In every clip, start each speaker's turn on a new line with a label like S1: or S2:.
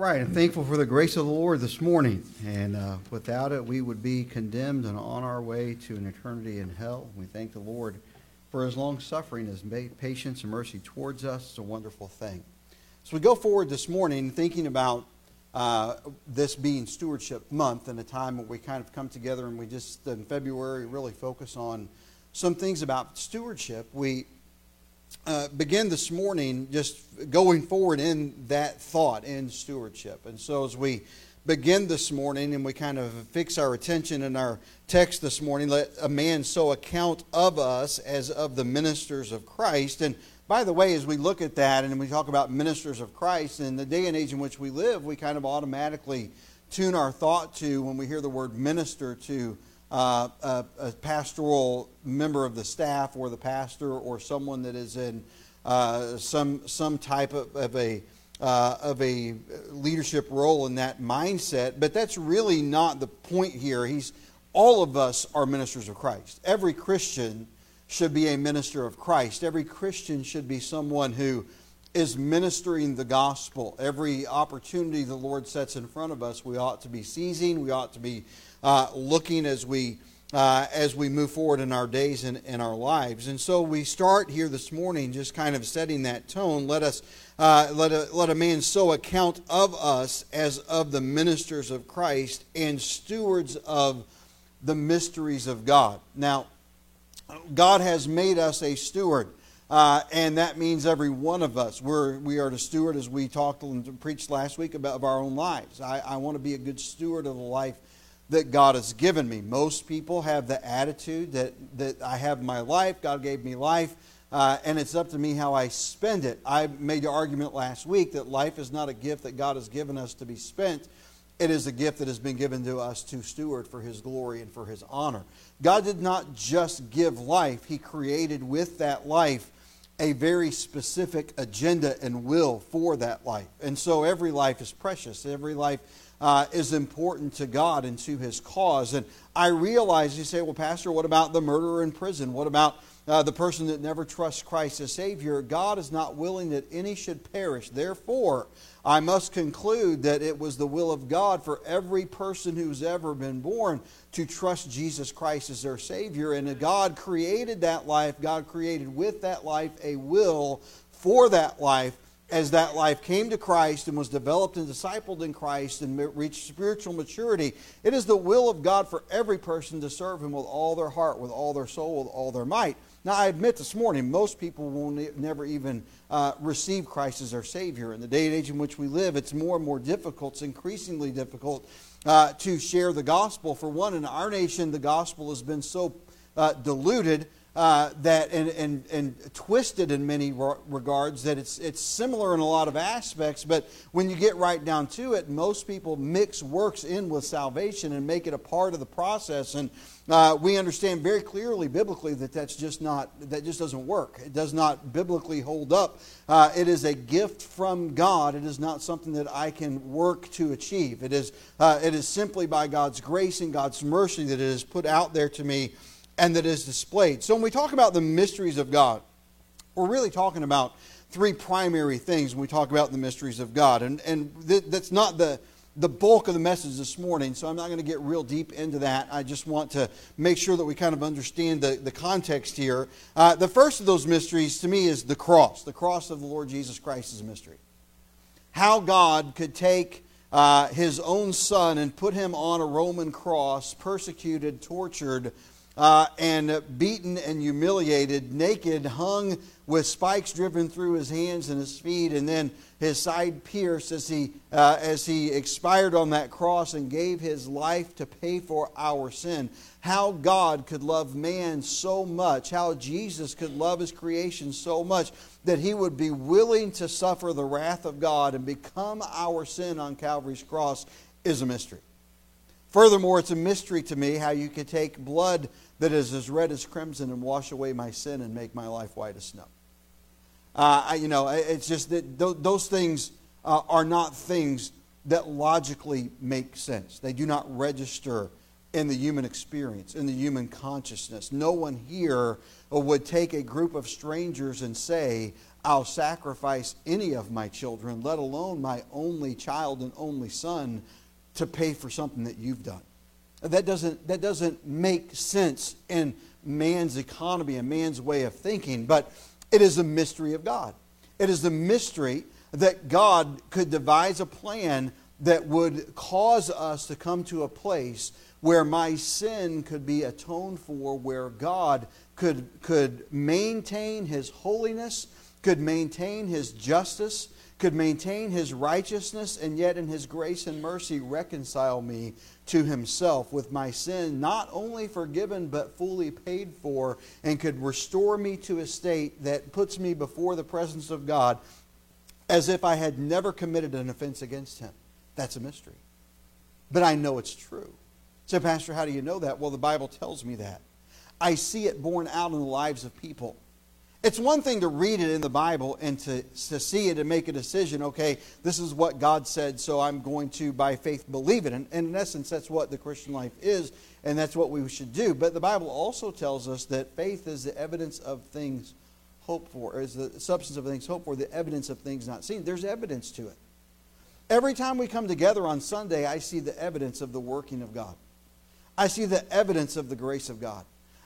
S1: right, I'm thankful for the grace of the Lord this morning. And uh, without it, we would be condemned and on our way to an eternity in hell. We thank the Lord for his long suffering, his patience and mercy towards us. It's a wonderful thing. So we go forward this morning thinking about uh, this being Stewardship Month and a time when we kind of come together and we just, in February, really focus on some things about stewardship. We uh, begin this morning just going forward in that thought in stewardship. And so as we begin this morning and we kind of fix our attention in our text this morning, let a man so account of us as of the ministers of Christ. And by the way, as we look at that and we talk about ministers of Christ, in the day and age in which we live, we kind of automatically tune our thought to when we hear the word minister to uh, a, a, pastoral member of the staff or the pastor or someone that is in uh, some, some type of, of a, uh, of a leadership role in that mindset. But that's really not the point here. He's, all of us are ministers of Christ. Every Christian should be a minister of Christ. Every Christian should be someone who is ministering the gospel. Every opportunity the Lord sets in front of us, we ought to be seizing. We ought to be uh, looking as we uh, as we move forward in our days and in our lives. And so we start here this morning, just kind of setting that tone. Let us uh, let a, let a man so account of us as of the ministers of Christ and stewards of the mysteries of God. Now, God has made us a steward. Uh, and that means every one of us. We're, we are to steward, as we talked and preached last week, about of our own lives. I, I want to be a good steward of the life that God has given me. Most people have the attitude that, that I have my life, God gave me life, uh, and it's up to me how I spend it. I made the argument last week that life is not a gift that God has given us to be spent. It is a gift that has been given to us to steward for His glory and for His honor. God did not just give life, He created with that life a very specific agenda and will for that life. And so every life is precious. Every life uh, is important to God and to his cause. And I realize you say, well, Pastor, what about the murderer in prison? What about uh, the person that never trusts Christ as Savior? God is not willing that any should perish. Therefore, I must conclude that it was the will of God for every person who's ever been born to trust Jesus Christ as their Savior. And God created that life, God created with that life a will for that life as that life came to Christ and was developed and discipled in Christ and reached spiritual maturity, it is the will of God for every person to serve Him with all their heart, with all their soul, with all their might. Now, I admit this morning, most people will ne- never even uh, receive Christ as their Savior. In the day and age in which we live, it's more and more difficult, it's increasingly difficult uh, to share the gospel. For one, in our nation, the gospel has been so uh, diluted uh, that and, and, and twisted in many regards that it's, it's similar in a lot of aspects, but when you get right down to it, most people mix works in with salvation and make it a part of the process. And uh, we understand very clearly biblically that that's just not, that just doesn't work. It does not biblically hold up. Uh, it is a gift from God. It is not something that I can work to achieve. It is, uh, it is simply by God's grace and God's mercy that it is put out there to me and that is displayed. So when we talk about the mysteries of God, we're really talking about three primary things when we talk about the mysteries of God. And, and th- that's not the, the bulk of the message this morning, so I'm not going to get real deep into that. I just want to make sure that we kind of understand the, the context here. Uh, the first of those mysteries to me is the cross. The cross of the Lord Jesus Christ is a mystery. How God could take uh, his own son and put him on a Roman cross, persecuted, tortured, uh, and beaten and humiliated, naked, hung with spikes driven through his hands and his feet, and then his side pierced as he, uh, as he expired on that cross and gave his life to pay for our sin. How God could love man so much, how Jesus could love his creation so much that he would be willing to suffer the wrath of God and become our sin on Calvary's cross is a mystery. Furthermore, it's a mystery to me how you could take blood that is as red as crimson and wash away my sin and make my life white as snow. Uh, I, you know, it's just that th- those things uh, are not things that logically make sense. They do not register in the human experience, in the human consciousness. No one here would take a group of strangers and say, I'll sacrifice any of my children, let alone my only child and only son, to pay for something that you've done. That doesn't, that doesn't make sense in man's economy and man's way of thinking, but it is a mystery of God. It is the mystery that God could devise a plan that would cause us to come to a place where my sin could be atoned for, where God could, could maintain his holiness, could maintain his justice, could maintain his righteousness, and yet in his grace and mercy reconcile me to himself with my sin, not only forgiven but fully paid for, and could restore me to a state that puts me before the presence of God as if I had never committed an offense against him. That's a mystery. But I know it's true. So, Pastor, how do you know that? Well, the Bible tells me that. I see it borne out in the lives of people. It's one thing to read it in the Bible and to, to see it and make a decision, okay, this is what God said, so I'm going to, by faith, believe it. And, and in essence, that's what the Christian life is, and that's what we should do. But the Bible also tells us that faith is the evidence of things hoped for, is the substance of things hoped for, the evidence of things not seen. There's evidence to it. Every time we come together on Sunday, I see the evidence of the working of God. I see the evidence of the grace of God.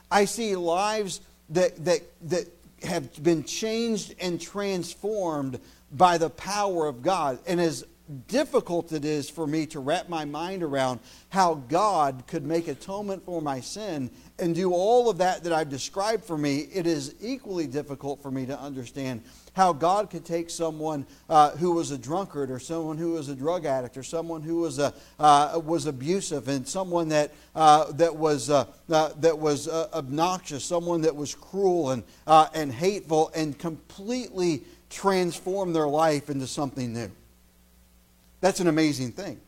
S1: I see lives that, that, that have been changed and transformed by the power of God. And as difficult it is for me to wrap my mind around how God could make atonement for my sin and do all of that that I've described for me, it is equally difficult for me to understand how God could take someone uh, who was a drunkard or someone who was a drug addict or someone who was, a, uh, was abusive and someone that, uh, that was, uh, uh, that was uh, obnoxious, someone that was cruel and, and hateful, and completely transform their life into something new. That's an amazing thing.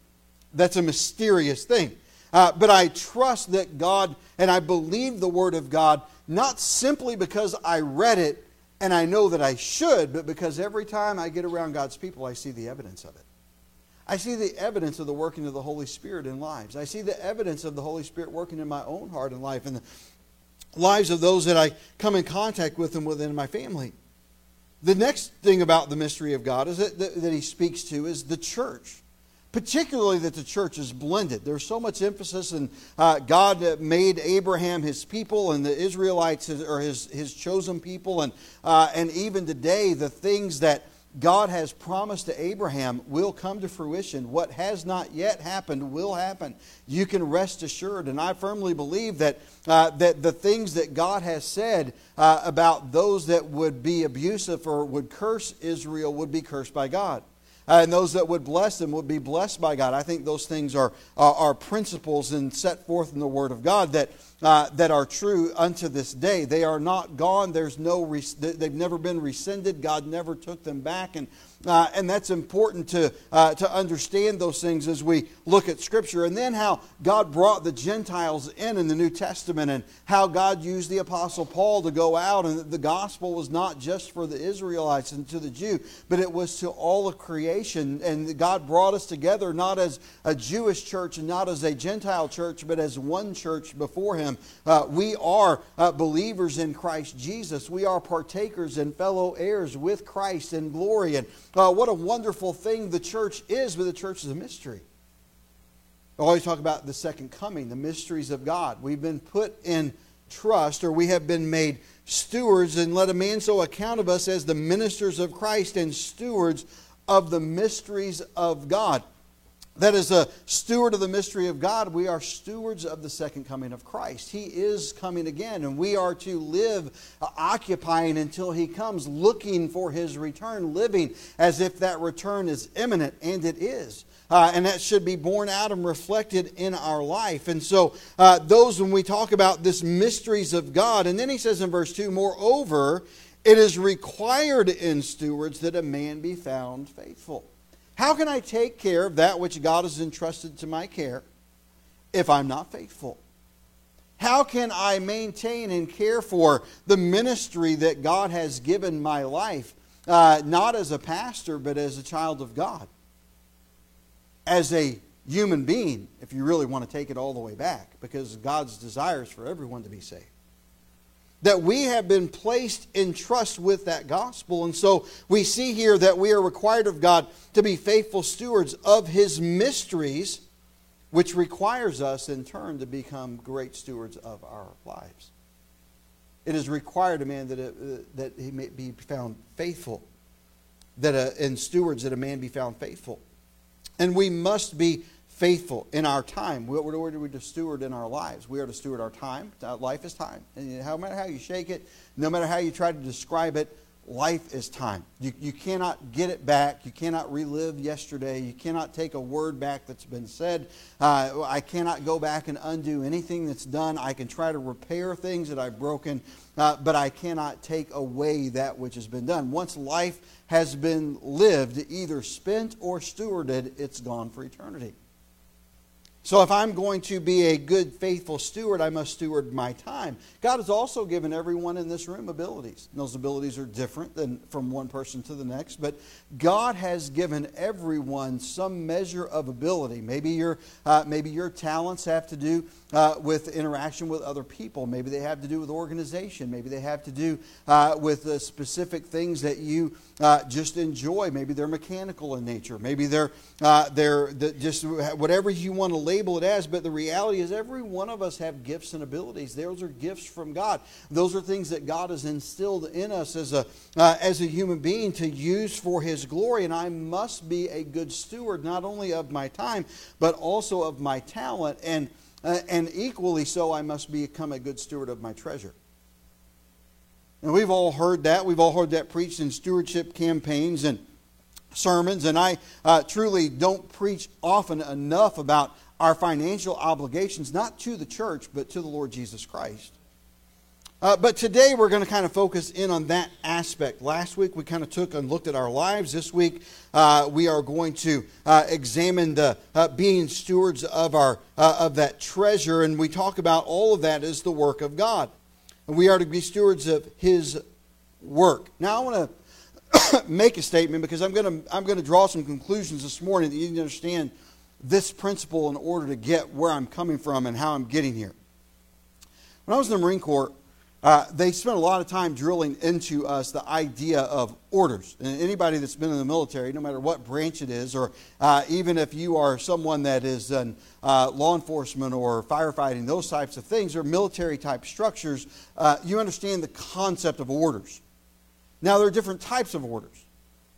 S1: That's a mysterious thing. Uh, but I trust that God, and I believe the Word of God, not simply because I read it, and I know that I should, but because every time I get around God's people, I see the evidence of it. I see the evidence of the working of the Holy Spirit in lives. I see the evidence of the Holy Spirit working in my own heart and life and the lives of those that I come in contact with and within my family. The next thing about the mystery of God is that, that, that he speaks to is the church particularly that the church is blended. There's so much emphasis, and uh, God made Abraham his people, and the Israelites are his, his chosen people, and, uh, and even today, the things that God has promised to Abraham will come to fruition. What has not yet happened will happen. You can rest assured, and I firmly believe that, uh, that the things that God has said uh, about those that would be abusive or would curse Israel would be cursed by God. Uh, and those that would bless them would be blessed by God. I think those things are, are, are principles and set forth in the Word of God that, uh, that are true unto this day. They are not gone. There's no, they've never been rescinded. God never took them back. And uh, and that's important to, uh, to understand those things as we look at Scripture. And then how God brought the Gentiles in in the New Testament and how God used the Apostle Paul to go out. And the gospel was not just for the Israelites and to the Jew, but it was to all of creation. And God brought us together not as a Jewish church and not as a Gentile church, but as one church before Him. Uh, we are uh, believers in Christ Jesus. We are partakers and fellow heirs with Christ in glory. And uh, what a wonderful thing the church is, but the church is a mystery. I always talk about the second coming, the mysteries of God. We've been put in trust, or we have been made stewards, and let a man so account of us as the ministers of Christ and stewards of the mysteries of God that as a steward of the mystery of God, we are stewards of the second coming of Christ. He is coming again, and we are to live uh, occupying until He comes, looking for His return, living as if that return is imminent, and it is. Uh, and that should be borne out and reflected in our life. And so, uh, those, when we talk about this mysteries of God, and then he says in verse 2, moreover, it is required in stewards that a man be found faithful. How can I take care of that which God has entrusted to my care if I'm not faithful? How can I maintain and care for the ministry that God has given my life, uh, not as a pastor, but as a child of God? As a human being, if you really want to take it all the way back, because God's desire is for everyone to be saved. That we have been placed in trust with that gospel. And so we see here that we are required of God to be faithful stewards of his mysteries, which requires us in turn to become great stewards of our lives. It is required of man that, it, uh, that he may be found faithful, that a, and stewards that a man be found faithful. And we must be faithful in our time. What order are we to steward in our lives? We are to steward our time. Life is time. And no matter how you shake it, no matter how you try to describe it, life is time. You, you cannot get it back. You cannot relive yesterday. You cannot take a word back that's been said. Uh, I cannot go back and undo anything that's done. I can try to repair things that I've broken, uh, but I cannot take away that which has been done. Once life has been lived, either spent or stewarded, it's gone for eternity. So if I'm going to be a good, faithful steward, I must steward my time. God has also given everyone in this room abilities. And those abilities are different than from one person to the next, but God has given everyone some measure of ability. Maybe your, uh, maybe your talents have to do uh, with interaction with other people. Maybe they have to do with organization. Maybe they have to do uh, with the specific things that you uh, just enjoy. Maybe they're mechanical in nature. Maybe they're, uh, they're just whatever you want to label it as. But the reality is, every one of us have gifts and abilities. Those are gifts from God. Those are things that God has instilled in us as a, uh, as a human being to use for His glory. And I must be a good steward, not only of my time, but also of my talent. And uh, and equally so, I must become a good steward of my treasure. And we've all heard that. We've all heard that preached in stewardship campaigns and sermons. And I uh, truly don't preach often enough about our financial obligations, not to the church, but to the Lord Jesus Christ. Uh, but today we're going to kind of focus in on that aspect. Last week we kind of took and looked at our lives. This week uh, we are going to uh, examine the uh, being stewards of our uh, of that treasure, and we talk about all of that as the work of God, and we are to be stewards of His work. Now I want to make a statement because I'm going to I'm going to draw some conclusions this morning that you can understand this principle in order to get where I'm coming from and how I'm getting here. When I was in the Marine Corps. Uh, they spent a lot of time drilling into us the idea of orders. And anybody that's been in the military, no matter what branch it is, or uh, even if you are someone that is in uh, law enforcement or firefighting, those types of things, or military type structures, uh, you understand the concept of orders. Now, there are different types of orders.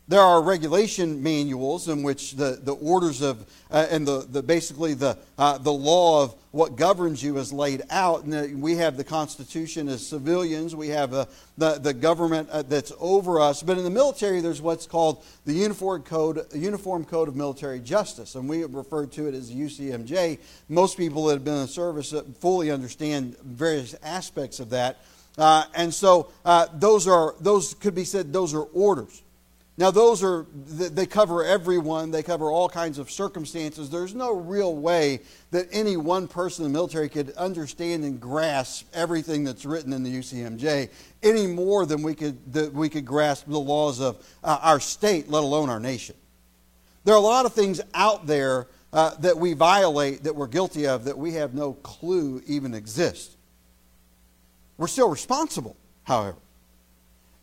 S1: There are regulation manuals in which the, the orders of, uh, and the, the, basically the, uh, the law of what governs you is laid out. And we have the Constitution as civilians, we have uh, the, the government uh, that's over us. But in the military, there's what's called the Uniform Code, Uniform Code of Military Justice, and we refer to it as UCMJ. Most people that have been in service uh, fully understand various aspects of that. Uh, and so those are those could be said those are orders. Now, those are, they cover everyone, they cover all kinds of circumstances. There's no real way that any one person in the military could understand and grasp everything that's written in the UCMJ any more than we could, that we could grasp the laws of uh, our state, let alone our nation. There are a lot of things out there uh, that we violate, that we're guilty of, that we have no clue even exist. We're still responsible, however.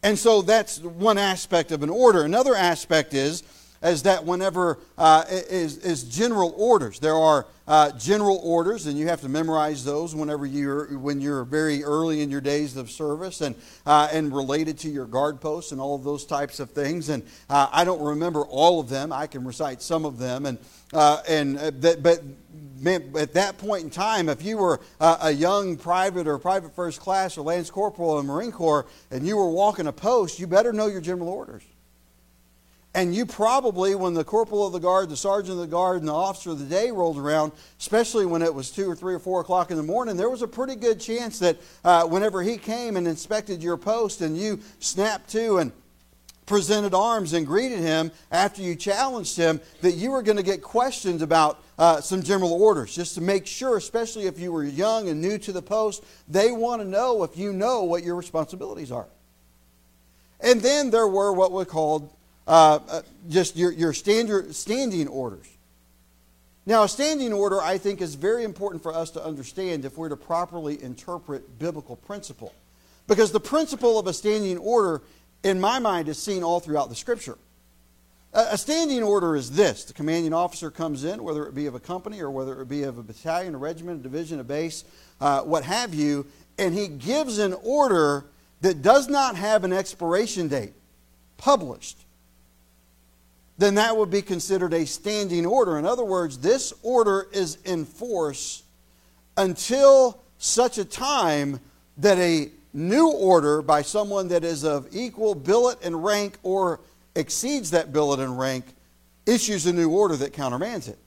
S1: And so that's one aspect of an order. Another aspect is, is that whenever uh, is, is general orders. There are uh, general orders, and you have to memorize those whenever you're when you're very early in your days of service, and uh, and related to your guard posts and all of those types of things. And uh, I don't remember all of them. I can recite some of them, and uh, and uh, that, but at that point in time, if you were a young private or private first class or lance corporal in the Marine Corps and you were walking a post, you better know your general orders. And you probably, when the corporal of the guard, the sergeant of the guard, and the officer of the day rolled around, especially when it was 2 or 3 or 4 o'clock in the morning, there was a pretty good chance that uh, whenever he came and inspected your post and you snapped to and presented arms and greeted him after you challenged him, that you were going to get questions about uh, some general orders, just to make sure, especially if you were young and new to the post, they want to know if you know what your responsibilities are. And then there were what we called uh, uh, just your, your standard, standing orders. Now, a standing order, I think, is very important for us to understand if we're to properly interpret biblical principle. Because the principle of a standing order, in my mind, is seen all throughout the Scripture. A standing order is this the commanding officer comes in, whether it be of a company or whether it be of a battalion, a regiment, a division, a base, uh, what have you, and he gives an order that does not have an expiration date published. Then that would be considered a standing order. In other words, this order is in force until such a time that a new order by someone that is of equal billet and rank or exceeds that billet and rank issues a new order that countermands it.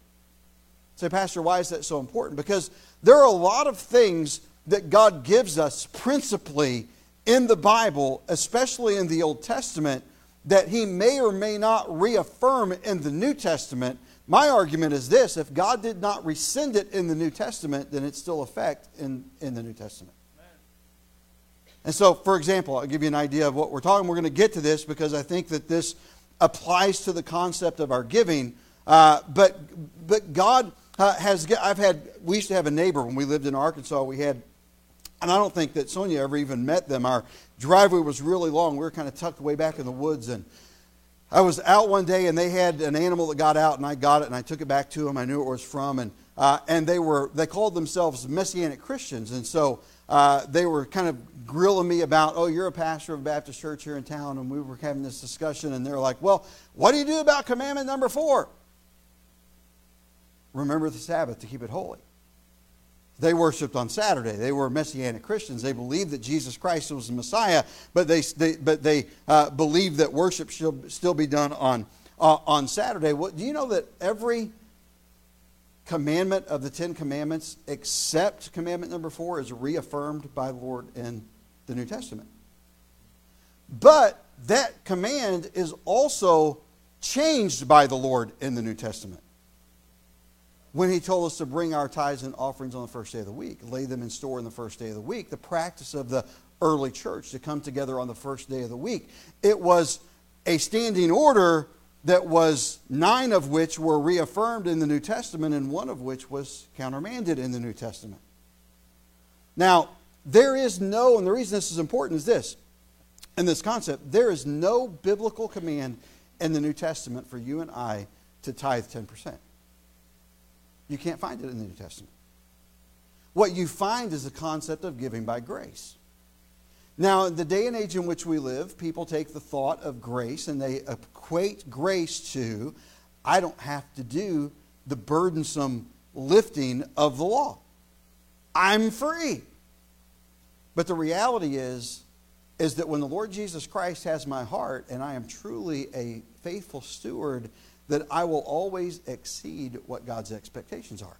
S1: Say, Pastor, why is that so important? Because there are a lot of things that God gives us principally in the Bible, especially in the Old Testament, that He may or may not reaffirm in the New Testament. My argument is this if God did not rescind it in the New Testament, then it's still effect in, in the New Testament. And so, for example, I'll give you an idea of what we're talking. We're going to get to this because I think that this applies to the concept of our giving. Uh, but, but God uh, has, I've had, we used to have a neighbor when we lived in Arkansas. We had, and I don't think that Sonia ever even met them. Our driveway was really long. We were kind of tucked way back in the woods. And I was out one day and they had an animal that got out and I got it and I took it back to them. I knew it was from. And, uh, and they were, they called themselves Messianic Christians. And so uh, they were kind of grilling me about, oh, you're a pastor of a Baptist church here in town, and we were having this discussion, and they're like, well, what do you do about commandment number four? Remember the Sabbath to keep it holy. They worshiped on Saturday. They were Messianic Christians. They believed that Jesus Christ was the Messiah, but they, they but they uh, believed that worship should still be done on, uh, on Saturday. What, do you know that every commandment of the Ten Commandments, except commandment number four, is reaffirmed by the Lord in the New Testament. But that command is also changed by the Lord in the New Testament. When he told us to bring our tithes and offerings on the first day of the week, lay them in store in the first day of the week, the practice of the early church to come together on the first day of the week. It was a standing order that was nine of which were reaffirmed in the New Testament, and one of which was countermanded in the New Testament. Now, there is no, and the reason this is important is this in this concept, there is no biblical command in the New Testament for you and I to tithe 10%. You can't find it in the New Testament. What you find is the concept of giving by grace. Now, in the day and age in which we live, people take the thought of grace and they equate grace to, I don't have to do the burdensome lifting of the law. I'm free. But the reality is, is that when the Lord Jesus Christ has my heart and I am truly a faithful steward, that I will always exceed what God's expectations are.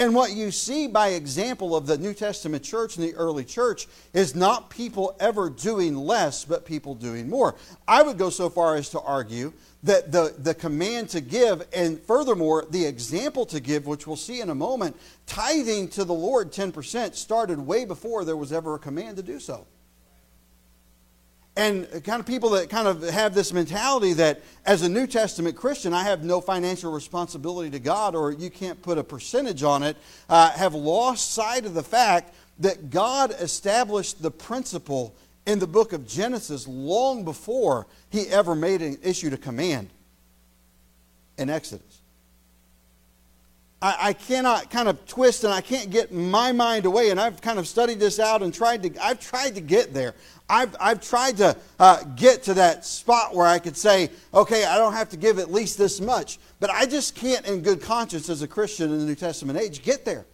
S1: And what you see by example of the New Testament church and the early church is not people ever doing less, but people doing more. I would go so far as to argue that the, the command to give, and furthermore, the example to give, which we'll see in a moment, tithing to the Lord 10% started way before there was ever a command to do so and kind of people that kind of have this mentality that as a New Testament Christian, I have no financial responsibility to God or you can't put a percentage on it, uh, have lost sight of the fact that God established the principle in the book of Genesis long before he ever made an, issued a command in Exodus. I, I, cannot kind of twist and I can't get my mind away. And I've kind of studied this out and tried to, I've tried to get there. I've, I've tried to uh, get to that spot where I could say, okay, I don't have to give at least this much. But I just can't, in good conscience, as a Christian in the New Testament age, get there.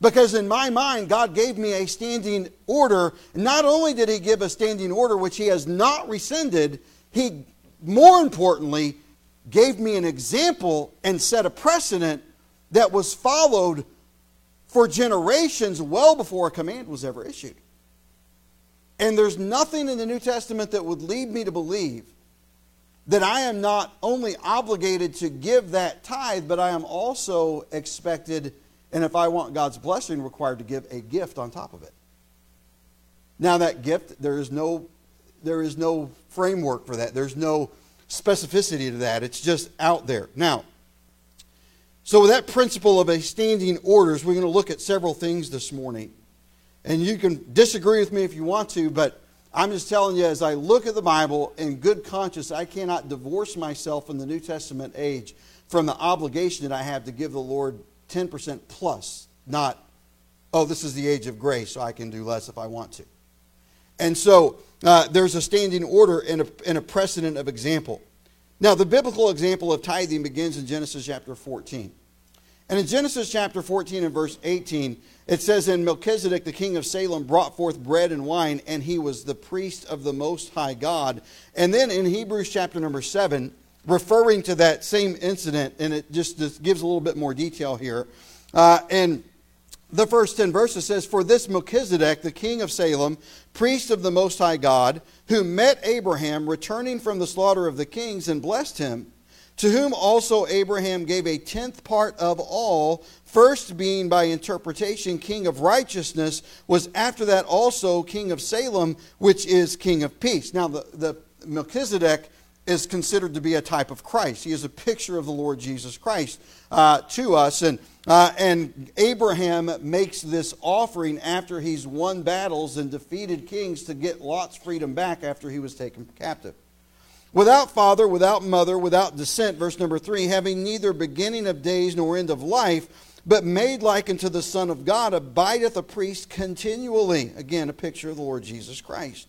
S1: Because in my mind, God gave me a standing order. Not only did He give a standing order which He has not rescinded, He, more importantly, gave me an example and set a precedent that was followed for generations well before a command was ever issued. And there's nothing in the New Testament that would lead me to believe that I am not only obligated to give that tithe, but I am also expected, and if I want God's blessing, required to give a gift on top of it. Now, that gift, there is no, there is no framework for that. There's no specificity to that. It's just out there. Now, so, with that principle of a standing orders, we're going to look at several things this morning.
S2: And you can disagree with me if you want to, but I'm just telling you, as I look at the Bible in good conscience, I cannot divorce myself in the New Testament age from the obligation that I have to give the Lord 10% plus, not, oh, this is the age of grace, so I can do less if I want to. And so uh, there's a standing order and a, and a precedent of example. Now, the biblical example of tithing begins in Genesis chapter 14. And in Genesis chapter 14 and verse 18, it says, And Melchizedek, the king of Salem, brought forth bread and wine, and he was the priest of the Most High God. And then in Hebrews chapter number 7, referring to that same incident, and it just, just gives a little bit more detail here. Uh, and the first 10 verses says, For this Melchizedek, the king of Salem, priest of the Most High God, who met Abraham returning from the slaughter of the kings and blessed him, to whom also Abraham gave a tenth part of all, first being by interpretation king of righteousness, was after that also king of Salem, which is king of peace. Now, the, the Melchizedek is considered to be a type of Christ. He is a picture of the Lord Jesus Christ uh, to us. And, uh, and Abraham makes this offering after he's won battles and defeated kings to get Lot's freedom back after he was taken captive. Without father, without mother, without descent, verse number three, having neither beginning of days nor end of life, but made like unto the Son of God, abideth a priest continually. Again, a picture of the Lord Jesus Christ.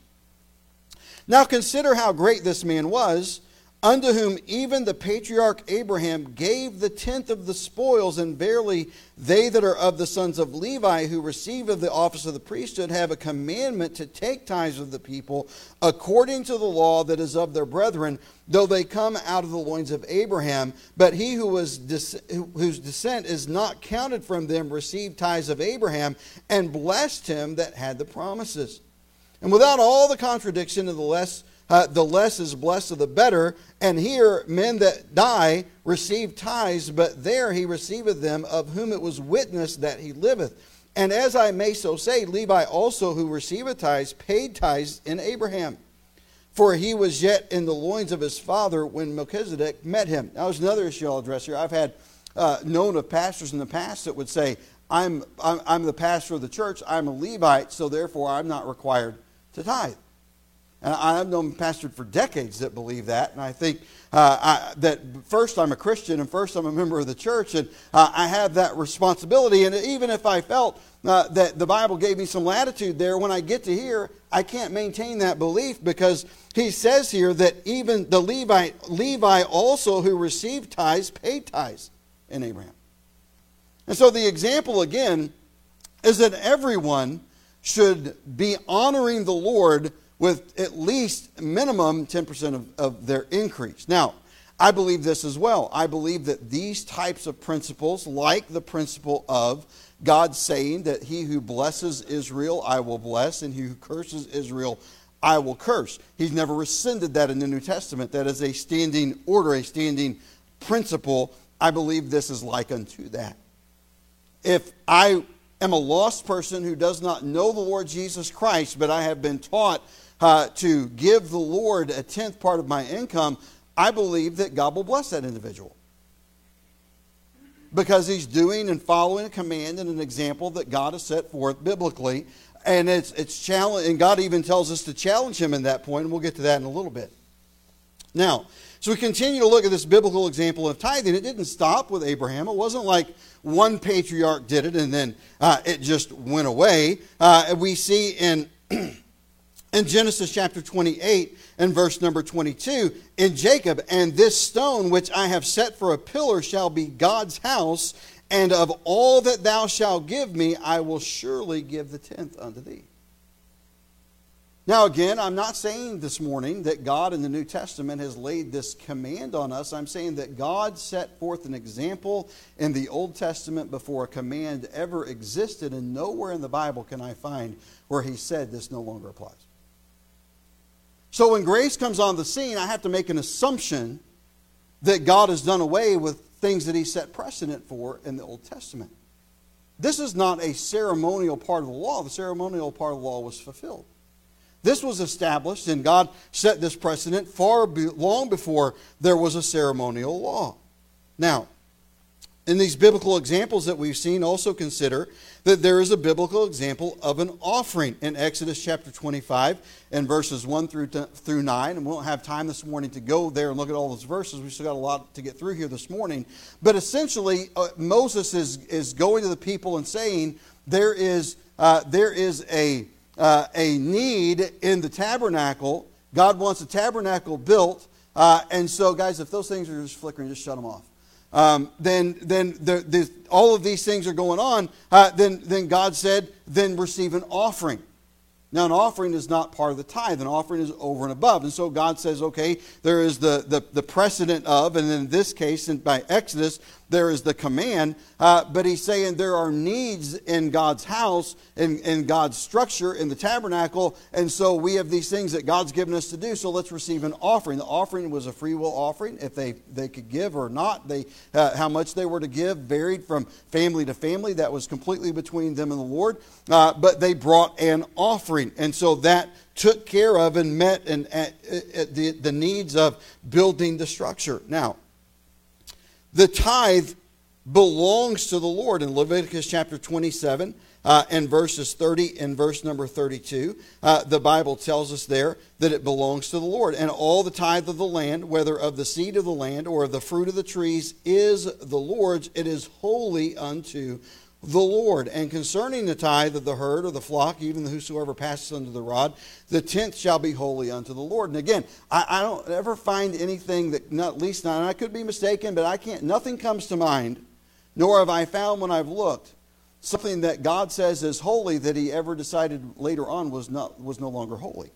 S2: Now consider how great this man was unto whom even the patriarch Abraham gave the tenth of the spoils, and verily they that are of the sons of Levi who receive of the office of the priesthood have a commandment to take tithes of the people according to the law that is of their brethren, though they come out of the loins of Abraham. But he who was whose descent is not counted from them received tithes of Abraham and blessed him that had the promises. And without all the contradiction of the less uh, the less is blessed of the better. And here, men that die receive tithes, but there he receiveth them, of whom it was witnessed that he liveth. And as I may so say, Levi also, who receiveth tithes, paid tithes in Abraham. For he was yet in the loins of his father when Melchizedek met him. Now, there's another issue I'll address here. I've had uh, known of pastors in the past that would say, I'm, I'm, I'm the pastor of the church, I'm a Levite, so therefore I'm not required to tithe. And I've known pastors for decades that believe that. And I think uh, I, that first I'm a Christian and first I'm a member of the church, and uh, I have that responsibility. And even if I felt uh, that the Bible gave me some latitude there, when I get to here, I can't maintain that belief because he says here that even the Levite, Levi also who received tithes paid tithes in Abraham. And so the example again is that everyone should be honoring the Lord with at least minimum 10% of, of their increase. Now, I believe this as well. I believe that these types of principles, like the principle of God saying that he who blesses Israel, I will bless, and he who curses Israel, I will curse. He's never rescinded that in the New Testament. That is a standing order, a standing principle. I believe this is like unto that. If I am a lost person who does not know the Lord Jesus Christ, but I have been taught uh, to give the Lord a tenth part of my income, I believe that God will bless that individual. Because he's doing and following a command and an example that God has set forth biblically. And it's, it's challenge, and God even tells us to challenge him in that point, and we'll get to that in a little bit. Now, so we continue to look at this biblical example of tithing. It didn't stop with Abraham. It wasn't like one patriarch did it and then uh, it just went away. Uh, we see in in Genesis chapter 28 and verse number 22 in Jacob, and this stone which I have set for a pillar shall be God's house, and of all that thou shalt give me, I will surely give the tenth unto thee. Now, again, I'm not saying this morning that God in the New Testament has laid this command on us. I'm saying that God set forth an example in the Old Testament before a command ever existed, and nowhere in the Bible can I find where He said this no longer applies. So when grace comes on the scene, I have to make an assumption that God has done away with things that he set precedent for in the Old Testament. This is not a ceremonial part of the law. The ceremonial part of the law was fulfilled. This was established, and God set this precedent far be, long before there was a ceremonial law. Now, in these biblical examples that we've seen, also consider that there is a biblical example of an offering in Exodus chapter 25 and verses 1 through, through 9. And we won't have time this morning to go there and look at all those verses. We've still got a lot to get through here this morning. But essentially, uh, Moses is, is going to the people and saying, There is, uh, there is a, uh, a need in the tabernacle. God wants a tabernacle built. Uh, and so, guys, if those things are just flickering, just shut them off um, then, then the, the, all of these things are going on, uh, then, then God said, then receive an offering. Now, an offering is not part of the tithe. An offering is over and above. And so God says, okay, there is the, the, the precedent of, and in this case, and by Exodus, there is the command, uh, but he's saying there are needs in God's house, in, in God's structure, in the tabernacle, and so we have these things that God's given us to do, so let's receive an offering. The offering was a free will offering. If they, they could give or not, they, uh, how much they were to give varied from family to family. That was completely between them and the Lord, uh, but they brought an offering, and so that took care of and met and, uh, uh, the, the needs of building the structure. Now, the tithe belongs to the Lord. In Leviticus chapter 27 uh, and verses 30 and verse number 32, uh, the Bible tells us there that it belongs to the Lord. And all the tithe of the land, whether of the seed of the land or of the fruit of the trees, is the Lord's. It is holy unto the Lord. And concerning the tithe of the herd or the flock, even whosoever passes under the rod, the tenth shall be holy unto the Lord. And again, I, I don't ever find anything that, not, least not, and I could be mistaken, but I can't, nothing comes to mind, nor have I found when I've looked, something that God says is holy that he ever decided later on was, not, was no longer holy.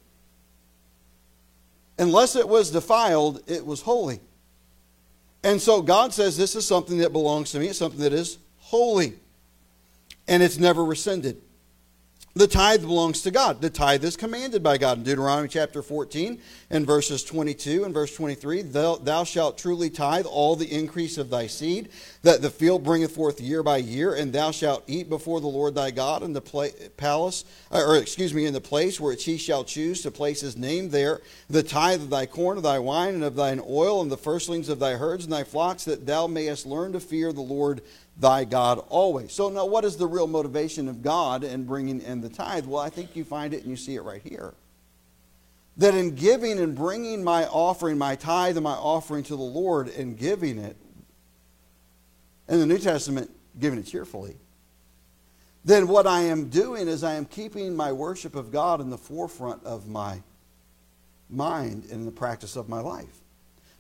S2: Unless it was defiled, it was holy. And so God says this is something that belongs to me, it's something that is holy and it's never rescinded. The tithe belongs to God. The tithe is commanded by God. In Deuteronomy chapter 14 and verses 22 and verse 23, thou, shalt truly tithe all the increase of thy seed, that the field bringeth forth year by year, and thou shalt eat before the Lord thy God in the palace, uh, or excuse me, in the place where he shall choose to place his name there, the tithe of thy corn, of thy wine, and of thine oil, and the firstlings of thy herds and thy flocks, that thou mayest learn to fear the Lord thy God always. So, now what is the real motivation of God in bringing in the tithe? Well, I think you find it and you see it right here. That in giving and bringing my offering, my tithe and my offering to the Lord, and giving it, in the New Testament, giving it cheerfully, then what I am doing is I am keeping my worship of God in the forefront of my mind and in the practice of my life.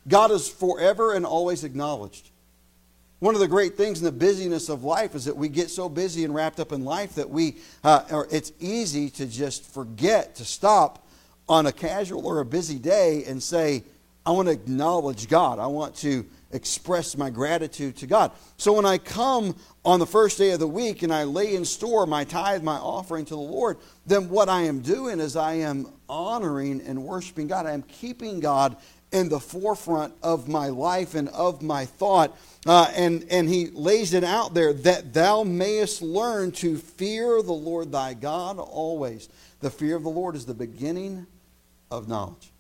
S2: God is forever and always acknowledged. One of the great things in the busyness of life is that we get so busy and wrapped up in life that we, uh, or it's easy to just forget to stop on a casual or a busy day and say, I want to acknowledge God. I want to express my gratitude to God. So when I come on the first day of the week and I lay in store my tithe, my offering to the Lord, then what I am doing is I am honoring and worshiping God. I am keeping God in the forefront of my life and of my thought. Uh, and, and he lays it out there that thou mayest learn to fear the Lord thy God always. The fear of the Lord is the beginning of knowledge,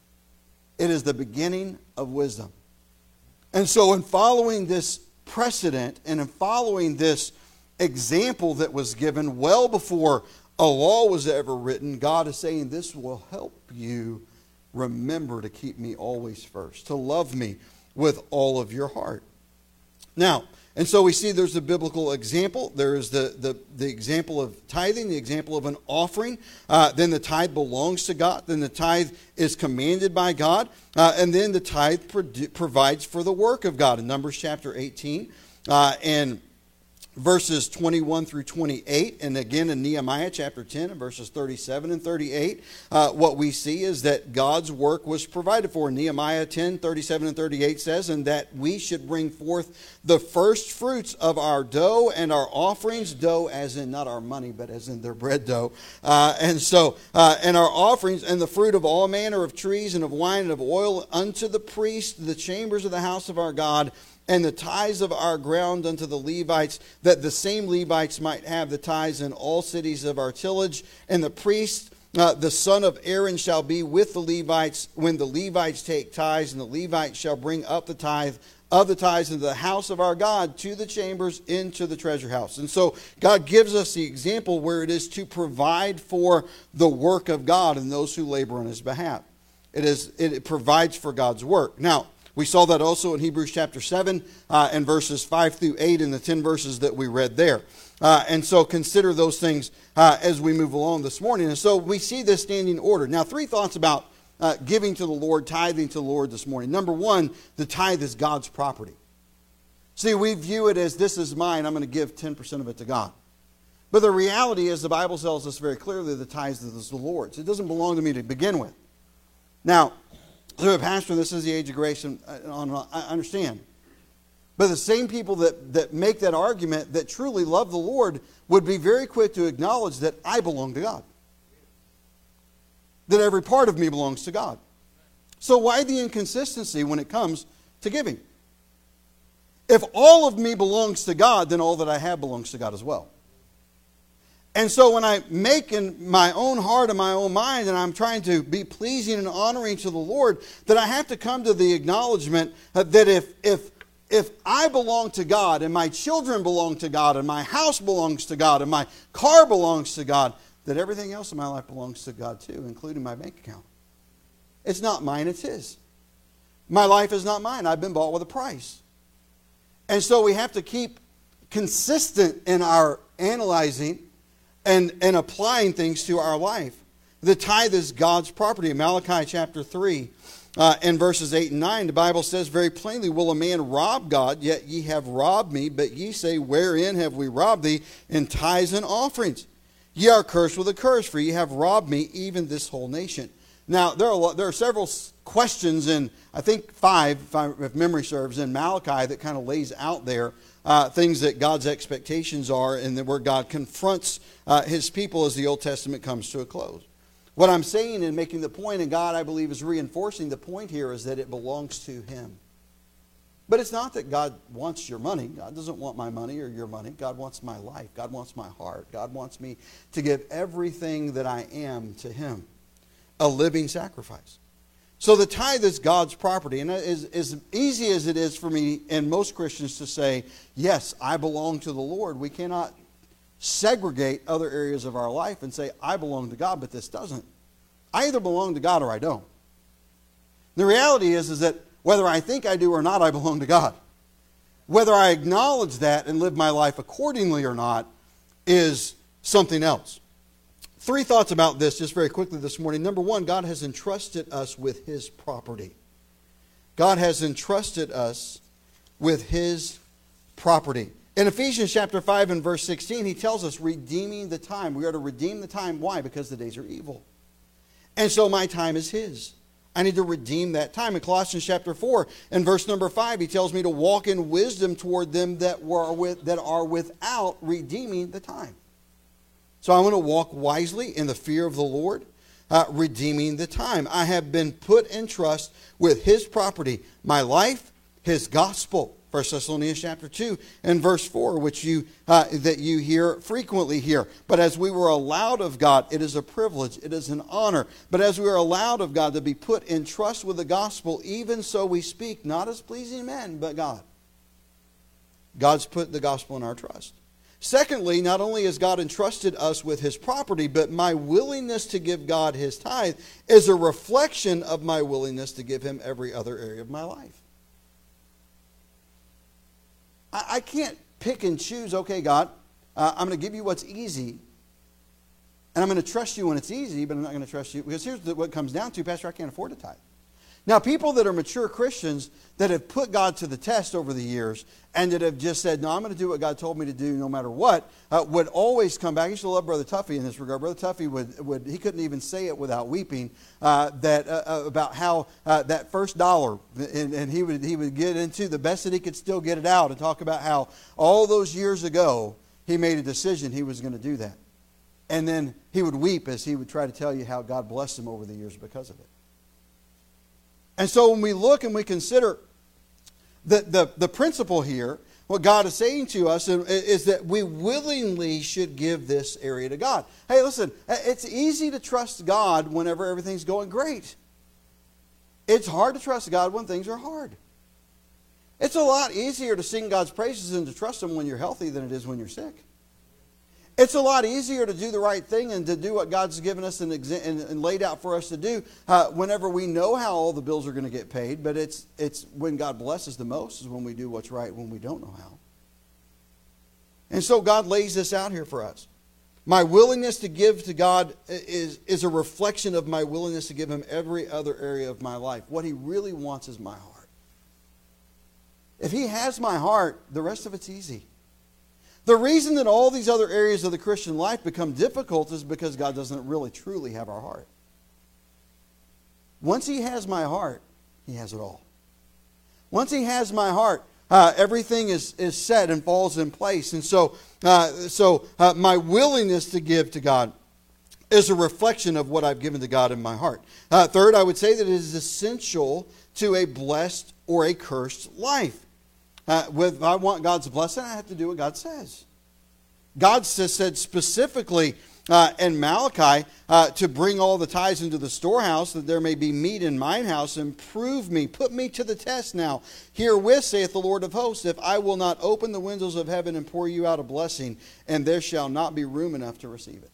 S2: it is the beginning of wisdom. And so, in following this precedent and in following this example that was given well before a law was ever written, God is saying this will help you remember to keep me always first, to love me with all of your heart. Now, and so we see there's a biblical example. There is the, the, the example of tithing, the example of an offering. Uh, then the tithe belongs to God. Then the tithe is commanded by God. Uh, and then the tithe pro- provides for the work of God. In Numbers chapter 18 uh, and verses 21 through 28, and again in Nehemiah chapter 10 and verses 37 and 38, uh, what we see is that God's work was provided for. Nehemiah 10, 37 and 38 says, and that we should bring forth the first fruits of our dough and our offerings, dough as in not our money, but as in their bread dough. Uh, and so, uh, and our offerings and the fruit of all manner of trees and of wine and of oil unto the priest, the chambers of the house of our God, and the tithes of our ground unto the Levites, that the same Levites might have the tithes in all cities of our tillage. And the priest, uh, the son of Aaron, shall be with the Levites when the Levites take tithes, and the Levites shall bring up the tithe of the tithes into the house of our God, to the chambers, into the treasure house. And so God gives us the example where it is to provide for the work of God and those who labor on his behalf. It, is, it provides for God's work. Now, we saw that also in Hebrews chapter 7 uh, and verses 5 through 8 in the 10 verses that we read there. Uh, and so consider those things uh, as we move along this morning. And so we see this standing order. Now, three thoughts about uh, giving to the Lord, tithing to the Lord this morning. Number one, the tithe is God's property. See, we view it as this is mine, I'm going to give 10% of it to God. But the reality is, the Bible tells us very clearly the tithe is the Lord's. It doesn't belong to me to begin with. Now, to a pastor, this is the age of grace, and uh, I understand. But the same people that, that make that argument that truly love the Lord would be very quick to acknowledge that I belong to God. That every part of me belongs to God. So why the inconsistency when it comes to giving? If all of me belongs to God, then all that I have belongs to God as well. And so when I make in my own heart and my own mind and I'm trying to be pleasing and honoring to the Lord, that I have to come to the acknowledgement that if, if, if I belong to God and my children belong to God and my house belongs to God and my car belongs to God, that everything else in my life belongs to God too, including my bank account. It's not mine, it's His. My life is not mine. I've been bought with a price. And so we have to keep consistent in our analyzing and, and applying things to our life. The tithe is God's property. Malachi chapter 3 uh, and verses 8 and 9, the Bible says very plainly, Will a man rob God? Yet ye have robbed me. But ye say, Wherein have we robbed thee? In tithes and offerings. Ye are cursed with a curse, for ye have robbed me, even this whole nation. Now, there are, there are several questions in, I think, five, if, I, if memory serves, in Malachi that kind of lays out there uh, things that God's expectations are and where God confronts uh, his people as the Old Testament comes to a close. What I'm saying and making the point, and God, I believe, is reinforcing the point here, is that it belongs to him. But it's not that God wants your money. God doesn't want my money or your money. God wants my life. God wants my heart. God wants me to give everything that I am to him a living sacrifice. So the tithe is God's property. And as, as easy as it is for me and most Christians to say, yes, I belong to the Lord, we cannot segregate other areas of our life and say, I belong to God, but this doesn't. I either belong to God or I don't. The reality is, is that whether I think I do or not, I belong to God. Whether I acknowledge that and live my life accordingly or not is something else. Three thoughts about this just very quickly this morning. Number one, God has entrusted us with His property. God has entrusted us with His property. In Ephesians chapter 5 and verse 16, he tells us, redeeming the time. We are to redeem the time. Why? Because the days are evil. And so my time is His. I need to redeem that time. In Colossians chapter 4 and verse number 5, he tells me to walk in wisdom toward them that, were with, that are without redeeming the time. So I want to walk wisely in the fear of the Lord, uh, redeeming the time. I have been put in trust with his property, my life, his gospel. 1 Thessalonians chapter 2 and verse 4, which you uh, that you hear frequently here. But as we were allowed of God, it is a privilege, it is an honor. But as we are allowed of God to be put in trust with the gospel, even so we speak, not as pleasing men, but God. God's put the gospel in our trust. Secondly, not only has God entrusted us with his property, but my willingness to give God his tithe is a reflection of my willingness to give him every other area of my life. I, I can't pick and choose, okay, God, uh, I'm going to give you what's easy, and I'm going to trust you when it's easy, but I'm not going to trust you. Because here's what it comes down to Pastor, I can't afford to tithe. Now, people that are mature Christians that have put God to the test over the years and that have just said, No, I'm going to do what God told me to do no matter what, uh, would always come back. I used to love Brother Tuffy in this regard. Brother Tuffy would, would he couldn't even say it without weeping uh, that, uh, uh about how uh, that first dollar, and, and he, would, he would get into the best that he could still get it out and talk about how all those years ago he made a decision he was going to do that. And then he would weep as he would try to tell you how God blessed him over the years because of it. And so when we look and we consider the, the, the principle here, what God is saying to us is that we willingly should give this area to God. Hey, listen, it's easy to trust God whenever everything's going great. It's hard to trust God when things are hard. It's a lot easier to sing God's praises and to trust Him when you're healthy than it is when you're sick. It's a lot easier to do the right thing and to do what God's given us and, and, and laid out for us to do uh, whenever we know how all the bills are going to get paid. But it's, it's when God blesses the most is when we do what's right when we don't know how. And so God lays this out here for us. My willingness to give to God is, is a reflection of my willingness to give Him every other area of my life. What He really wants is my heart. If He has my heart, the rest of it's easy. The reason that all these other areas of the Christian life become difficult is because God doesn't really truly have our heart. Once He has my heart, He has it all. Once He has my heart, uh, everything is, is set and falls in place. And so, uh, so uh, my willingness to give to God is a reflection of what I've given to God in my heart. Uh, third, I would say that it is essential to a blessed or a cursed life. Uh, with, I want God's blessing, I have to do what God says. God said specifically uh, in Malachi uh, to bring all the tithes into the storehouse, that there may be meat in mine house, and prove me, put me to the test now. Herewith saith the Lord of hosts, if I will not open the windows of heaven and pour you out a blessing, and there shall not be room enough to receive it.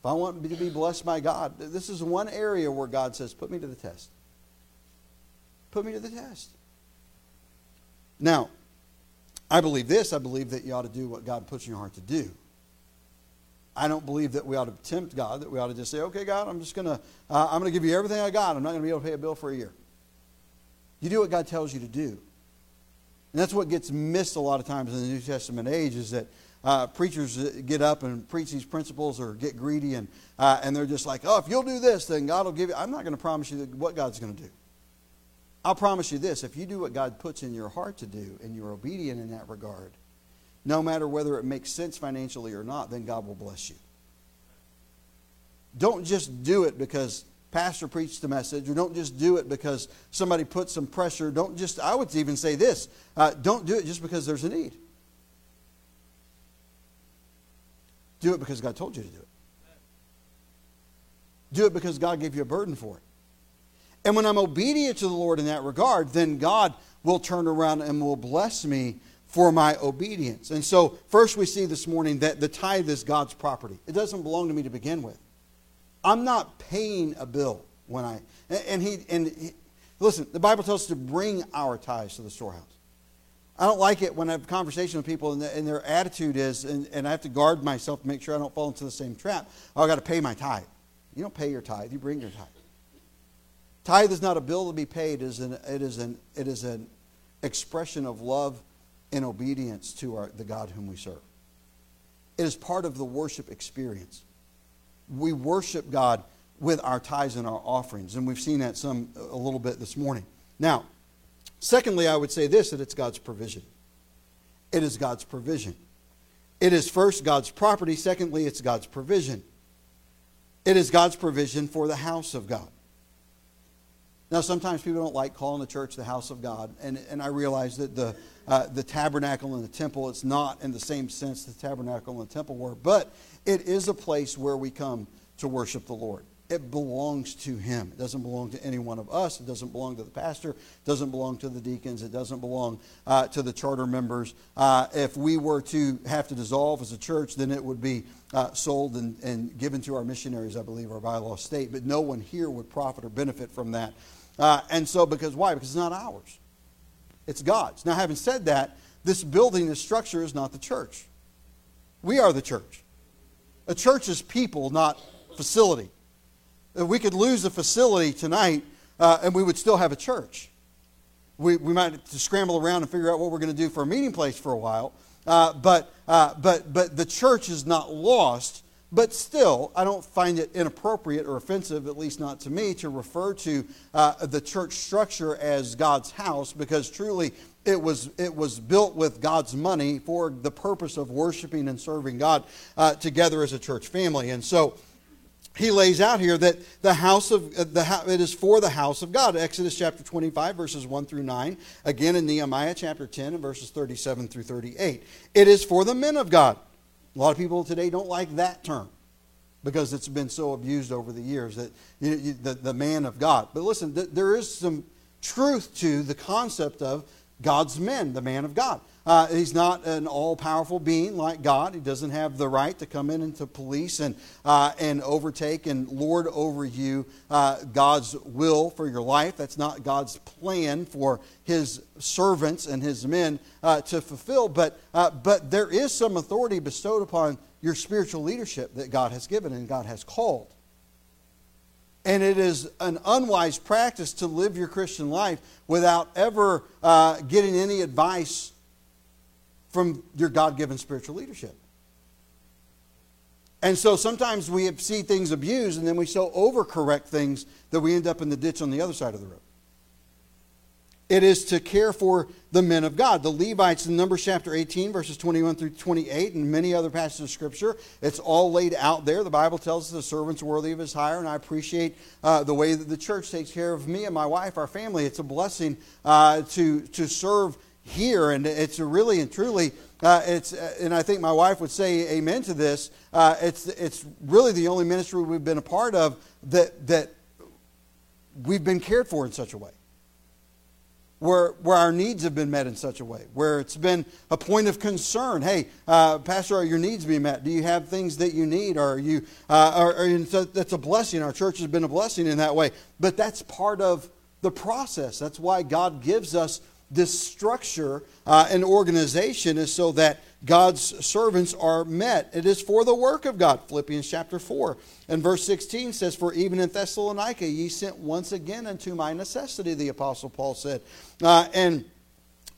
S2: If I want to be blessed by God, this is one area where God says, put me to the test. Put me to the test. Now, I believe this. I believe that you ought to do what God puts in your heart to do. I don't believe that we ought to tempt God, that we ought to just say, okay, God, I'm just going to, uh, I'm going to give you everything I got. I'm not going to be able to pay a bill for a year. You do what God tells you to do. And that's what gets missed a lot of times in the New Testament age is that uh, preachers get up and preach these principles or get greedy and, uh, and they're just like, oh, if you'll do this, then God will give you. I'm not going to promise you what God's going to do. I'll promise you this if you do what God puts in your heart to do and you're obedient in that regard, no matter whether it makes sense financially or not, then God will bless you. Don't just do it because pastor preached the message, or don't just do it because somebody put some pressure. Don't just, I would even say this uh, don't do it just because there's a need. Do it because God told you to do it. Do it because God gave you a burden for it. And when I'm obedient to the Lord in that regard, then God will turn around and will bless me for my obedience. And so, first we see this morning that the tithe is God's property. It doesn't belong to me to begin with. I'm not paying a bill when I and he and he, listen, the Bible tells us to bring our tithes to the storehouse. I don't like it when I have conversation with people and, the, and their attitude is, and, and I have to guard myself to make sure I don't fall into the same trap. Oh, I got to pay my tithe. You don't pay your tithe, you bring your tithe. Tithe is not a bill to be paid, it is an, it is an, it is an expression of love and obedience to our, the God whom we serve. It is part of the worship experience. We worship God with our tithes and our offerings, and we've seen that some a little bit this morning. Now, secondly, I would say this that it's God's provision. It is God's provision. It is first God's property, secondly, it's God's provision. It is God's provision for the house of God. Now, sometimes people don't like calling the church the house of God, and, and I realize that the, uh, the tabernacle and the temple, it's not in the same sense the tabernacle and the temple were, but it is a place where we come to worship the Lord. It belongs to Him. It doesn't belong to any one of us. It doesn't belong to the pastor. It doesn't belong to the deacons. It doesn't belong uh, to the charter members. Uh, if we were to have to dissolve as a church, then it would be uh, sold and, and given to our missionaries, I believe, our bylaw state. But no one here would profit or benefit from that. Uh, and so, because why? Because it's not ours, it's God's. Now, having said that, this building, this structure is not the church. We are the church. A church is people, not facility. We could lose the facility tonight uh, and we would still have a church. We, we might have to scramble around and figure out what we're going to do for a meeting place for a while. Uh, but, uh, but, but the church is not lost but still, I don't find it inappropriate or offensive, at least not to me, to refer to uh, the church structure as God's house because truly it was, it was built with God's money for the purpose of worshiping and serving God uh, together as a church family. And so he lays out here that the house of uh, the it is for the house of God. Exodus chapter 25 verses 1 through 9. Again in Nehemiah chapter 10 and verses 37 through 38. It is for the men of God. A lot of people today don't like that term because it's been so abused over the years that you, you, the, the man of God. But listen, th- there is some truth to the concept of God's men, the man of God. Uh, he's not an all powerful being like God. He doesn't have the right to come in and to police and, uh, and overtake and lord over you uh, God's will for your life. That's not God's plan for his servants and his men uh, to fulfill. But, uh, but there is some authority bestowed upon your spiritual leadership that God has given and God has called. And it is an unwise practice to live your Christian life without ever uh, getting any advice from your God given spiritual leadership. And so sometimes we see things abused and then we so overcorrect things that we end up in the ditch on the other side of the road. It is to care for the men of God. The Levites in Numbers chapter 18, verses 21 through 28, and many other passages of Scripture, it's all laid out there. The Bible tells us the servant's worthy of his hire, and I appreciate uh, the way that the church takes care of me and my wife, our family. It's a blessing uh, to, to serve here, and it's really and truly, uh, it's, uh, and I think my wife would say amen to this, uh, it's, it's really the only ministry we've been a part of that, that we've been cared for in such a way where, where our needs have been met in such a way, where it's been a point of concern. Hey, uh, Pastor, are your needs being met? Do you have things that you need? Or are you, uh, are, are, that's a blessing. Our church has been a blessing in that way. But that's part of the process. That's why God gives us this structure uh, and organization is so that God's servants are met. It is for the work of God. Philippians chapter 4 and verse 16 says, For even in Thessalonica ye sent once again unto my necessity, the Apostle Paul said. Uh, and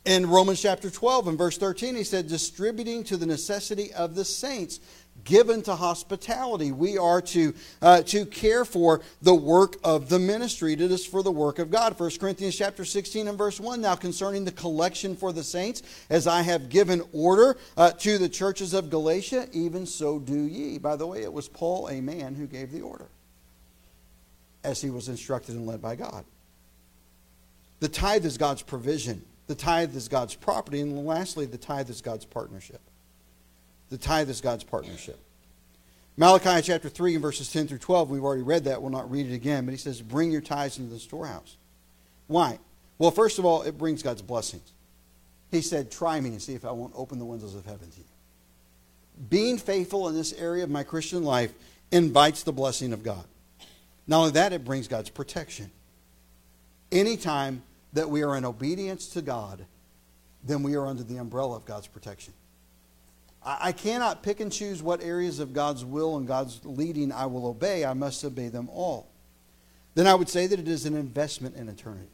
S2: in Romans chapter 12 and verse 13, he said, distributing to the necessity of the saints given to hospitality. We are to, uh, to care for the work of the ministry. It is for the work of God. 1 Corinthians chapter 16 and verse 1. Now concerning the collection for the saints, as I have given order uh, to the churches of Galatia, even so do ye. By the way, it was Paul, a man, who gave the order as he was instructed and led by God. The tithe is God's provision. The tithe is God's property. And lastly, the tithe is God's partnership. The tithe is God's partnership. Malachi chapter 3 and verses 10 through 12, we've already read that. We'll not read it again, but he says, Bring your tithes into the storehouse. Why? Well, first of all, it brings God's blessings. He said, Try me and see if I won't open the windows of heaven to you. Being faithful in this area of my Christian life invites the blessing of God. Not only that, it brings God's protection. Anytime that we are in obedience to God, then we are under the umbrella of God's protection. I cannot pick and choose what areas of God's will and God's leading I will obey. I must obey them all. Then I would say that it is an investment in eternity.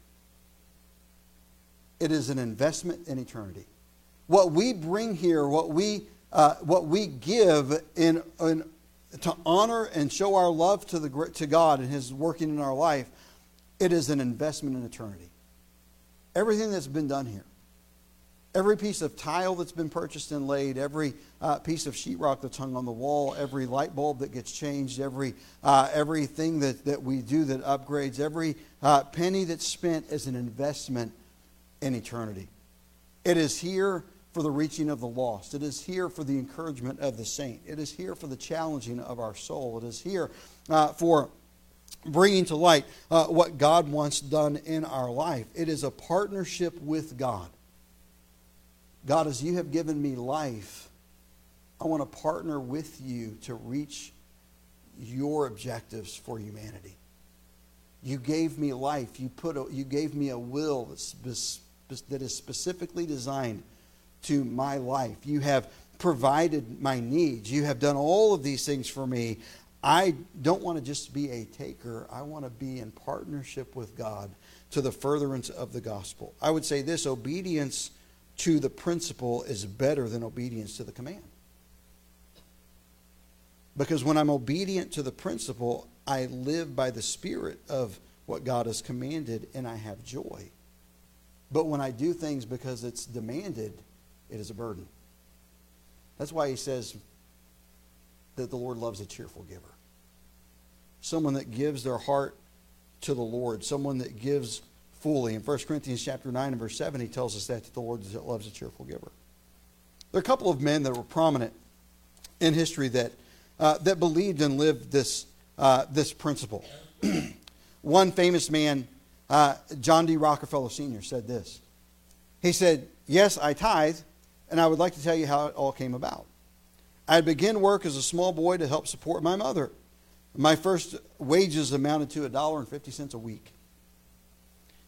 S2: It is an investment in eternity. What we bring here, what we, uh, what we give in, in, to honor and show our love to, the, to God and His working in our life, it is an investment in eternity. Everything that's been done here Every piece of tile that's been purchased and laid, every uh, piece of sheetrock that's hung on the wall, every light bulb that gets changed, every uh, everything that, that we do that upgrades, every uh, penny that's spent is an investment in eternity. It is here for the reaching of the lost. It is here for the encouragement of the saint. It is here for the challenging of our soul. It is here uh, for bringing to light uh, what God wants done in our life. It is a partnership with God. God, as you have given me life, I want to partner with you to reach your objectives for humanity. You gave me life. You, put a, you gave me a will that's, that is specifically designed to my life. You have provided my needs. You have done all of these things for me. I don't want to just be a taker. I want to be in partnership with God to the furtherance of the gospel. I would say this obedience to the principle is better than obedience to the command. Because when I'm obedient to the principle, I live by the spirit of what God has commanded and I have joy. But when I do things because it's demanded, it is a burden. That's why he says that the Lord loves a cheerful giver. Someone that gives their heart to the Lord, someone that gives fully. In 1 Corinthians chapter 9 and verse 7, he tells us that, that the Lord loves a cheerful giver. There are a couple of men that were prominent in history that, uh, that believed and lived this, uh, this principle. One famous man, uh, John D. Rockefeller Sr., said this. He said, Yes, I tithe, and I would like to tell you how it all came about. I began work as a small boy to help support my mother. My first wages amounted to $1.50 a week.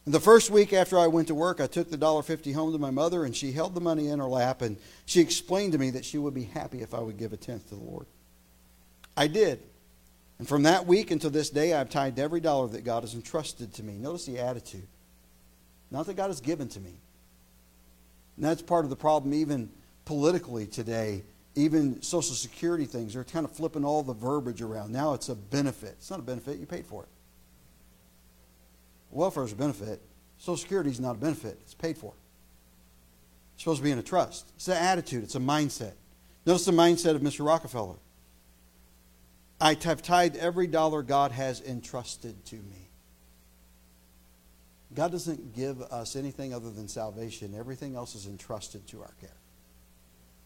S2: The first week after I went to work, I took the $1.50 home to my mother, and she held the money in her lap, and she explained to me that she would be happy if I would give a tenth to the Lord. I did. And from that week until this day, I've tithed every dollar that God has entrusted to me. Notice the attitude. Not that God has given to me. And that's part of the problem, even politically today. Even Social Security things, they're kind of flipping all the verbiage around. Now it's a benefit. It's not a benefit, you paid for it. Welfare is a benefit. Social Security is not a benefit, it's paid for. It's supposed to be in a trust. It's an attitude, it's a mindset. Notice the mindset of Mr. Rockefeller. I have tithed every dollar God has entrusted to me. God doesn't give us anything other than salvation. Everything else is entrusted to our care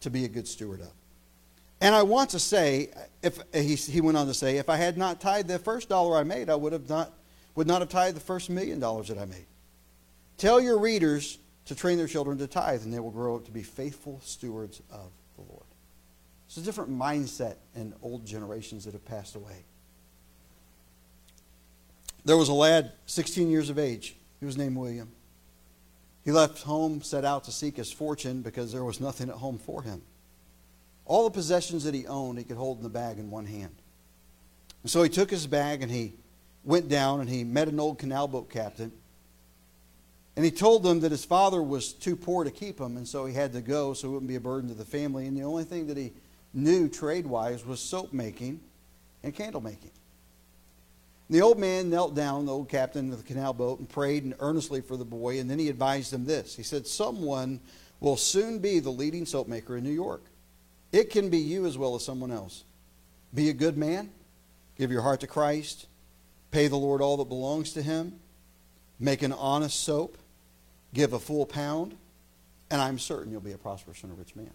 S2: to be a good steward of. And I want to say, if he, he went on to say, if I had not tithed the first dollar I made, I would have not would not have tithed the first million dollars that I made. Tell your readers to train their children to tithe, and they will grow up to be faithful stewards of the Lord. It's a different mindset in old generations that have passed away. There was a lad, 16 years of age. He was named William. He left home, set out to seek his fortune because there was nothing at home for him. All the possessions that he owned, he could hold in the bag in one hand. And so he took his bag and he went down and he met an old canal boat captain. And he told them that his father was too poor to keep him, and so he had to go so it wouldn't be a burden to the family. And the only thing that he knew trade wise was soap making and candle making. And the old man knelt down, the old captain of the canal boat, and prayed and earnestly for the boy. And then he advised him this He said, Someone will soon be the leading soap maker in New York. It can be you as well as someone else. Be a good man, give your heart to Christ, pay the Lord all that belongs to him, make an honest soap, give a full pound, and I'm certain you'll be a prosperous and a rich man.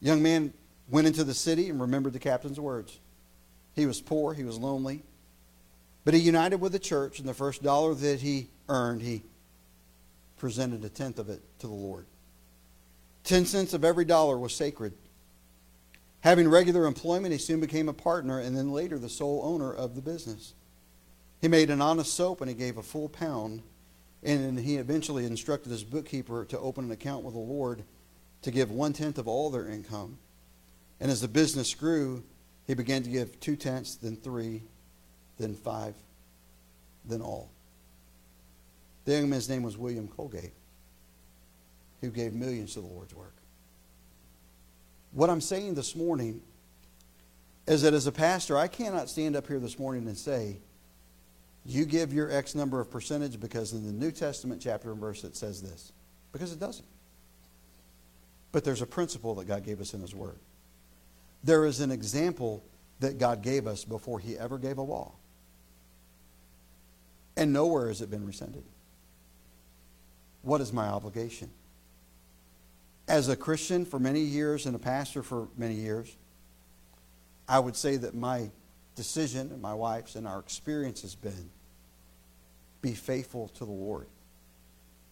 S2: Young man went into the city and remembered the captain's words. He was poor, he was lonely, but he united with the church, and the first dollar that he earned, he presented a tenth of it to the Lord. Ten cents of every dollar was sacred. Having regular employment, he soon became a partner and then later the sole owner of the business. He made an honest soap and he gave a full pound. And he eventually instructed his bookkeeper to open an account with the Lord to give one tenth of all their income. And as the business grew, he began to give two tenths, then three, then five, then all. The young man's name was William Colgate, who gave millions to the Lord's work. What I'm saying this morning is that as a pastor, I cannot stand up here this morning and say, you give your X number of percentage because in the New Testament chapter and verse it says this. Because it doesn't. But there's a principle that God gave us in His Word. There is an example that God gave us before He ever gave a law. And nowhere has it been rescinded. What is my obligation? As a Christian for many years and a pastor for many years, I would say that my decision and my wife's and our experience has been be faithful to the Lord,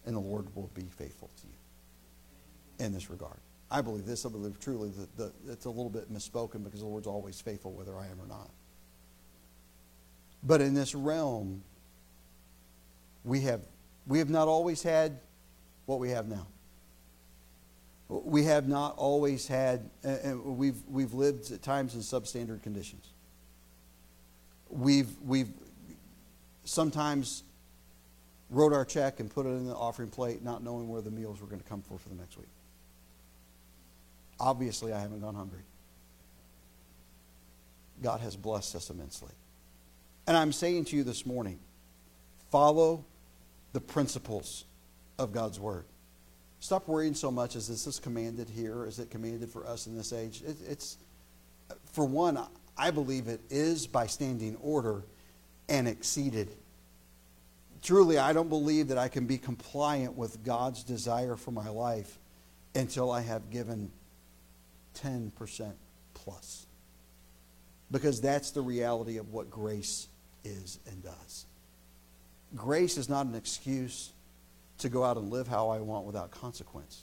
S2: and the Lord will be faithful to you in this regard. I believe this. I believe truly that the, it's a little bit misspoken because the Lord's always faithful whether I am or not. But in this realm, we have, we have not always had what we have now we have not always had, and we've, we've lived at times in substandard conditions. We've, we've sometimes wrote our check and put it in the offering plate, not knowing where the meals were going to come for for the next week. Obviously, I haven't gone hungry. God has blessed us immensely. And I'm saying to you this morning follow the principles of God's Word. Stop worrying so much. Is this is commanded here? Is it commanded for us in this age? It, it's, for one, I believe it is by standing order and exceeded. Truly, I don't believe that I can be compliant with God's desire for my life until I have given 10% plus. Because that's the reality of what grace is and does. Grace is not an excuse. To go out and live how I want without consequence.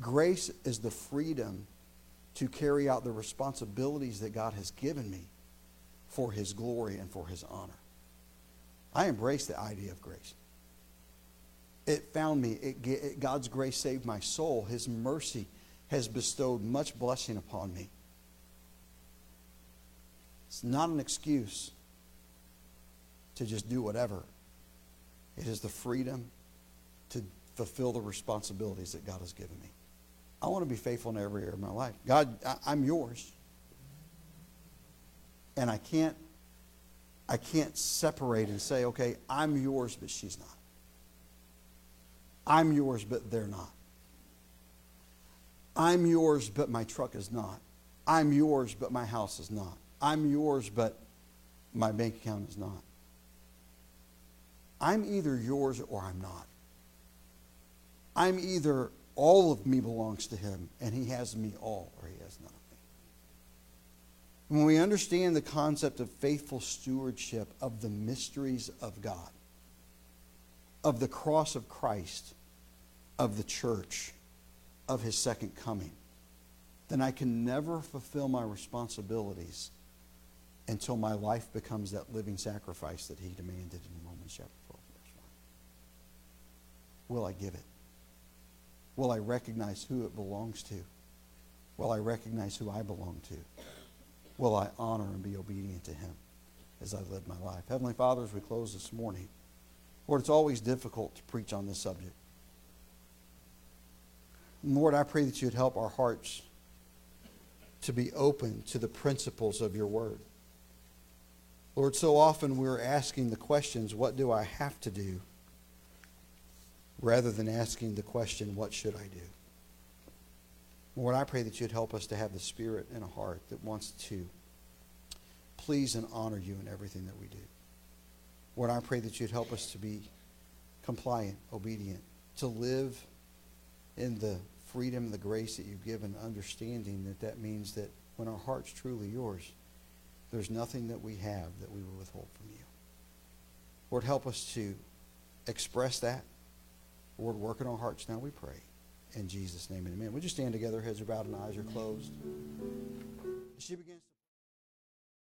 S2: Grace is the freedom to carry out the responsibilities that God has given me for His glory and for His honor. I embrace the idea of grace. It found me. It, it, God's grace saved my soul. His mercy has bestowed much blessing upon me. It's not an excuse to just do whatever. It is the freedom to fulfill the responsibilities that God has given me. I want to be faithful in every area of my life. God, I, I'm yours. And I can't I can't separate and say, okay, I'm yours, but she's not. I'm yours, but they're not. I'm yours, but my truck is not. I'm yours, but my house is not. I'm yours, but my bank account is not. I'm either yours or I'm not. I'm either all of me belongs to him and he has me all or he has none of me. When we understand the concept of faithful stewardship of the mysteries of God, of the cross of Christ, of the church, of his second coming, then I can never fulfill my responsibilities until my life becomes that living sacrifice that he demanded in Romans chapter 12, verse 1. Will I give it? Will I recognize who it belongs to? Will I recognize who I belong to? Will I honor and be obedient to him as I live my life? Heavenly Father, as we close this morning, Lord, it's always difficult to preach on this subject. Lord, I pray that you'd help our hearts to be open to the principles of your word. Lord, so often we're asking the questions, what do I have to do? Rather than asking the question, what should I do? Lord, I pray that you'd help us to have the spirit and a heart that wants to please and honor you in everything that we do. Lord, I pray that you'd help us to be compliant, obedient, to live in the freedom, the grace that you've given, understanding that that means that when our heart's truly yours, there's nothing that we have that we will withhold from you. Lord, help us to express that. Lord, work in our hearts now, we pray. In Jesus' name and amen. Would you stand together, heads are bowed and eyes are closed? She begins.